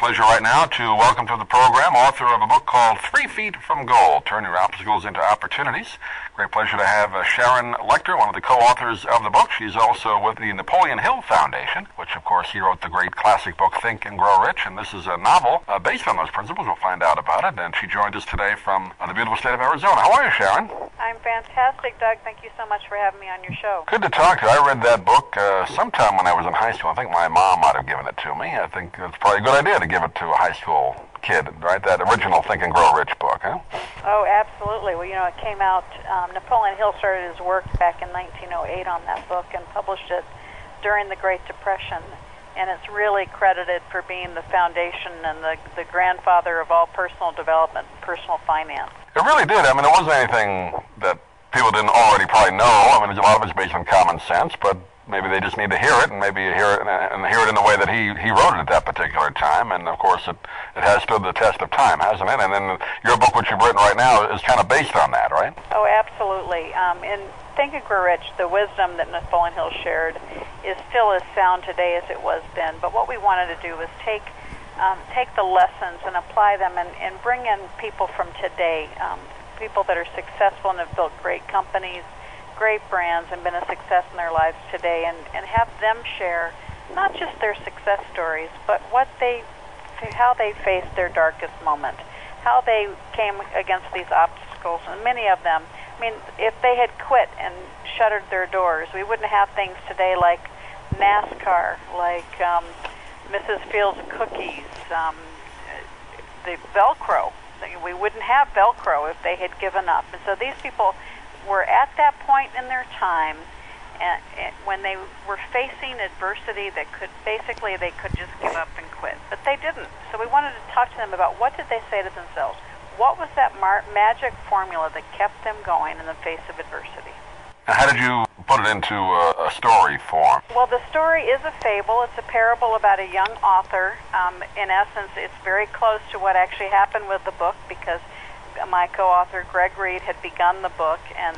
pleasure right now to welcome to the program author of a book called Three Feet from Gold Turning Obstacles into Opportunities. Great pleasure to have uh, Sharon Lechter, one of the co authors of the book. She's also with the Napoleon Hill Foundation, which, of course, he wrote the great classic book Think and Grow Rich. And this is a novel uh, based on those principles. We'll find out about it. And she joined us today from uh, the beautiful state of Arizona. How are you, Sharon? I'm fantastic, Doug. Thank you so much for having me on your show. Good to talk to you. I read that book uh, sometime when I was in high school. I think my mom might have given it to me. I think it's probably a good idea to give it to a high school kid, right? That original Think and Grow Rich book, huh? Oh, absolutely. Well, you know, it came out, um, Napoleon Hill started his work back in 1908 on that book and published it during the Great Depression. And it's really credited for being the foundation and the, the grandfather of all personal development, personal finance. It really did. I mean, it wasn't anything that people didn't already probably know. I mean, a lot of it's based on common sense, but maybe they just need to hear it and maybe you hear it and hear it in the way that he, he wrote it at that particular time. And of course, it, it has stood the test of time, hasn't it? And then your book, which you've written right now, is kind of based on that, right? Oh, absolutely. Um, and Grow Rich, the wisdom that Napoleon Hill shared is still as sound today as it was then. But what we wanted to do was take um, take the lessons and apply them and, and bring in people from today, um, people that are successful and have built great companies, great brands and been a success in their lives today and, and have them share not just their success stories, but what they, how they faced their darkest moment, how they came against these obstacles, and many of them. I mean, if they had quit and shuttered their doors, we wouldn't have things today like NASCAR, like um, Mrs. Fields Cookies, um, the Velcro. We wouldn't have Velcro if they had given up. And so these people were at that point in their time and, and when they were facing adversity that could basically they could just give up and quit. But they didn't. So we wanted to talk to them about what did they say to themselves? What was that mar- magic formula that kept them going in the face of adversity? And how did you put it into a, a story form? Well the story is a fable. It's a parable about a young author. Um, in essence it's very close to what actually happened with the book because my co-author Greg Reid had begun the book and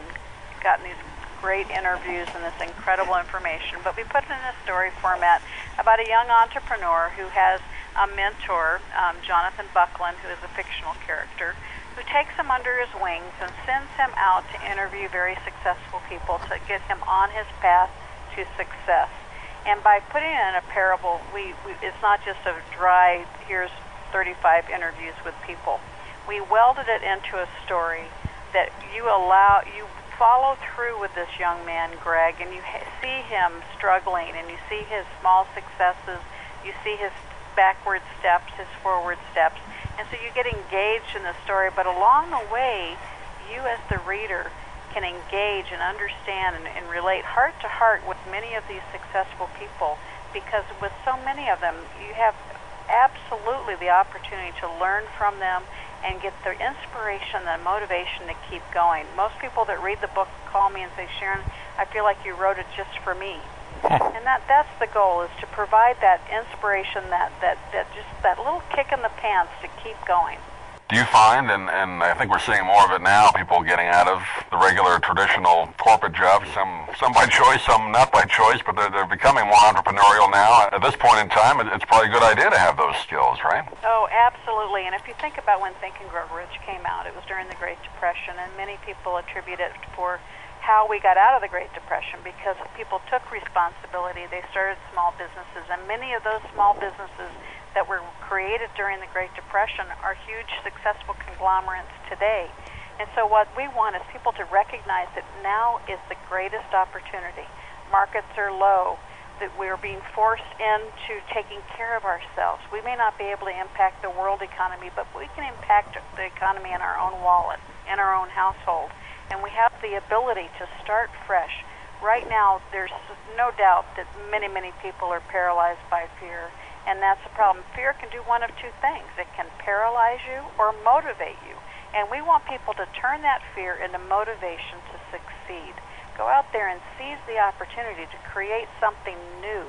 gotten these great interviews and this incredible information. But we put it in a story format about a young entrepreneur who has a mentor, um, Jonathan Buckland, who is a fictional character, who takes him under his wings and sends him out to interview very successful people to get him on his path to success. And by putting it in a parable, we, we it's not just a dry, here's 35 interviews with people we welded it into a story that you allow you follow through with this young man Greg and you ha- see him struggling and you see his small successes you see his backward steps his forward steps and so you get engaged in the story but along the way you as the reader can engage and understand and, and relate heart to heart with many of these successful people because with so many of them you have absolutely the opportunity to learn from them and get the inspiration and motivation to keep going. Most people that read the book call me and say, Sharon, I feel like you wrote it just for me. and that that's the goal is to provide that inspiration, that, that, that just that little kick in the pants to keep going do you find, and, and I think we're seeing more of it now, people getting out of the regular traditional corporate jobs, some some by choice, some not by choice, but they're, they're becoming more entrepreneurial now. At this point in time, it's probably a good idea to have those skills, right? Oh, absolutely. And if you think about when Think and Grow Rich came out, it was during the Great Depression, and many people attribute it for how we got out of the Great Depression because people took responsibility. They started small businesses, and many of those small businesses that were created during the Great Depression are huge successful conglomerates today. And so what we want is people to recognize that now is the greatest opportunity. Markets are low, that we're being forced into taking care of ourselves. We may not be able to impact the world economy, but we can impact the economy in our own wallet, in our own household. And we have the ability to start fresh. Right now, there's no doubt that many, many people are paralyzed by fear and that's the problem. Fear can do one of two things it can paralyze you or motivate you. And we want people to turn that fear into motivation to succeed. Go out there and seize the opportunity to create something new.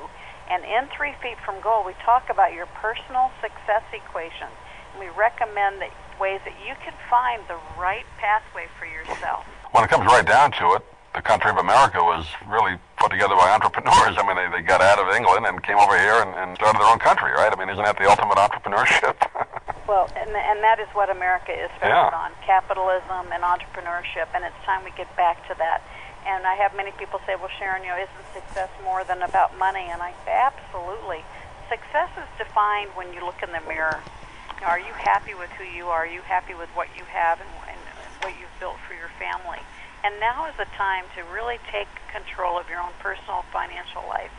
And in Three Feet from Gold, we talk about your personal success equation. And we recommend that ways that you can find the right pathway for yourself. When it comes right down to it, the country of America was really put together by entrepreneurs. I mean, they, they got out of England and came over here and, and started their own country, right? I mean, isn't that the ultimate entrepreneurship? well, and, and that is what America is founded yeah. on capitalism and entrepreneurship, and it's time we get back to that. And I have many people say, well, Sharon, you know, isn't success more than about money? And I say, absolutely. Success is defined when you look in the mirror. You know, are you happy with who you are? Are you happy with what you have and, and what you've built for your family? And now is the time to really take control of your own personal financial life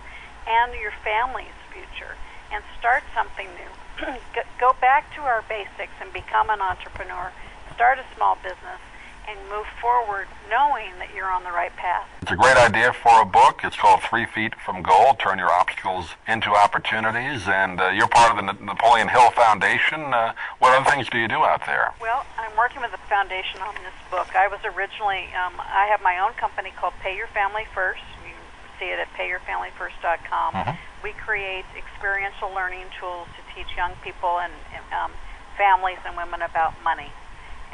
and your family's future and start something new. Go back to our basics and become an entrepreneur. Start a small business and move forward knowing that you're on the right path. It's a great idea for a book. It's called Three Feet from Gold Turn Your Obstacles into Opportunities. And uh, you're part of the Napoleon Hill Foundation. Uh, what other things do you do out there? Well, I'm working with the foundation on this book. I was originally, um, I have my own company called Pay Your Family First. You see it at payyourfamilyfirst.com. Mm-hmm. We create experiential learning tools to teach young people and um, families and women about money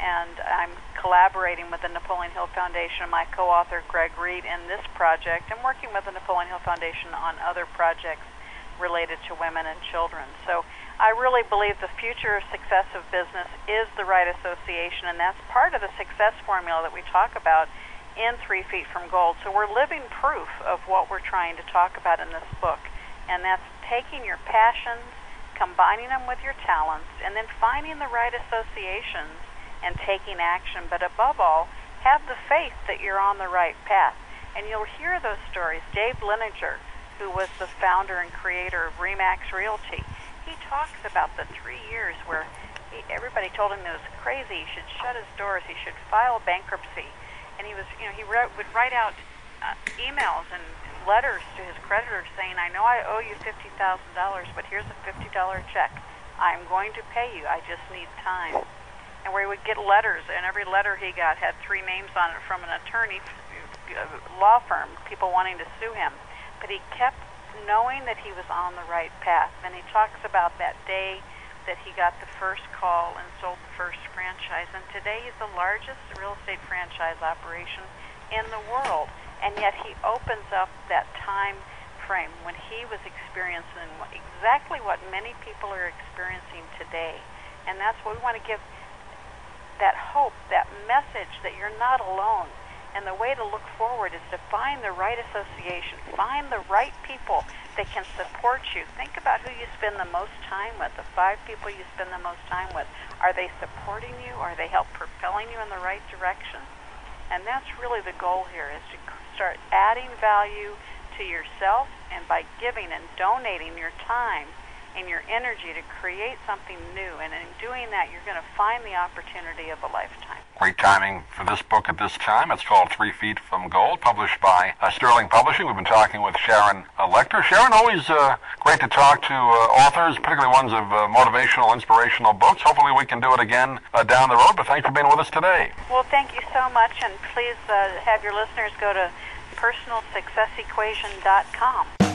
and I'm collaborating with the Napoleon Hill Foundation and my co-author Greg Reid in this project and working with the Napoleon Hill Foundation on other projects related to women and children. So I really believe the future success of business is the right association and that's part of the success formula that we talk about in Three Feet from Gold. So we're living proof of what we're trying to talk about in this book and that's taking your passions, combining them with your talents, and then finding the right associations and taking action, but above all, have the faith that you're on the right path. And you'll hear those stories. Dave Liniger, who was the founder and creator of Remax Realty, he talks about the three years where he, everybody told him it was crazy. He should shut his doors. He should file bankruptcy. And he was, you know, he wrote, would write out uh, emails and letters to his creditors saying, "I know I owe you fifty thousand dollars, but here's a fifty dollar check. I'm going to pay you. I just need time." And where he would get letters, and every letter he got had three names on it from an attorney uh, law firm, people wanting to sue him. But he kept knowing that he was on the right path. And he talks about that day that he got the first call and sold the first franchise. And today he's the largest real estate franchise operation in the world. And yet he opens up that time frame when he was experiencing exactly what many people are experiencing today. And that's what we want to give that hope, that message that you're not alone. And the way to look forward is to find the right association, find the right people that can support you. Think about who you spend the most time with, the five people you spend the most time with. Are they supporting you? Are they help propelling you in the right direction? And that's really the goal here is to start adding value to yourself and by giving and donating your time and your energy to create something new. And in doing that, you're going to find the opportunity of a lifetime. Great timing for this book at this time. It's called Three Feet from Gold, published by uh, Sterling Publishing. We've been talking with Sharon uh, Lechter. Sharon, always uh, great to talk to uh, authors, particularly ones of uh, motivational, inspirational books. Hopefully we can do it again uh, down the road, but thanks for being with us today. Well, thank you so much, and please have your listeners go to personalsuccessequation.com.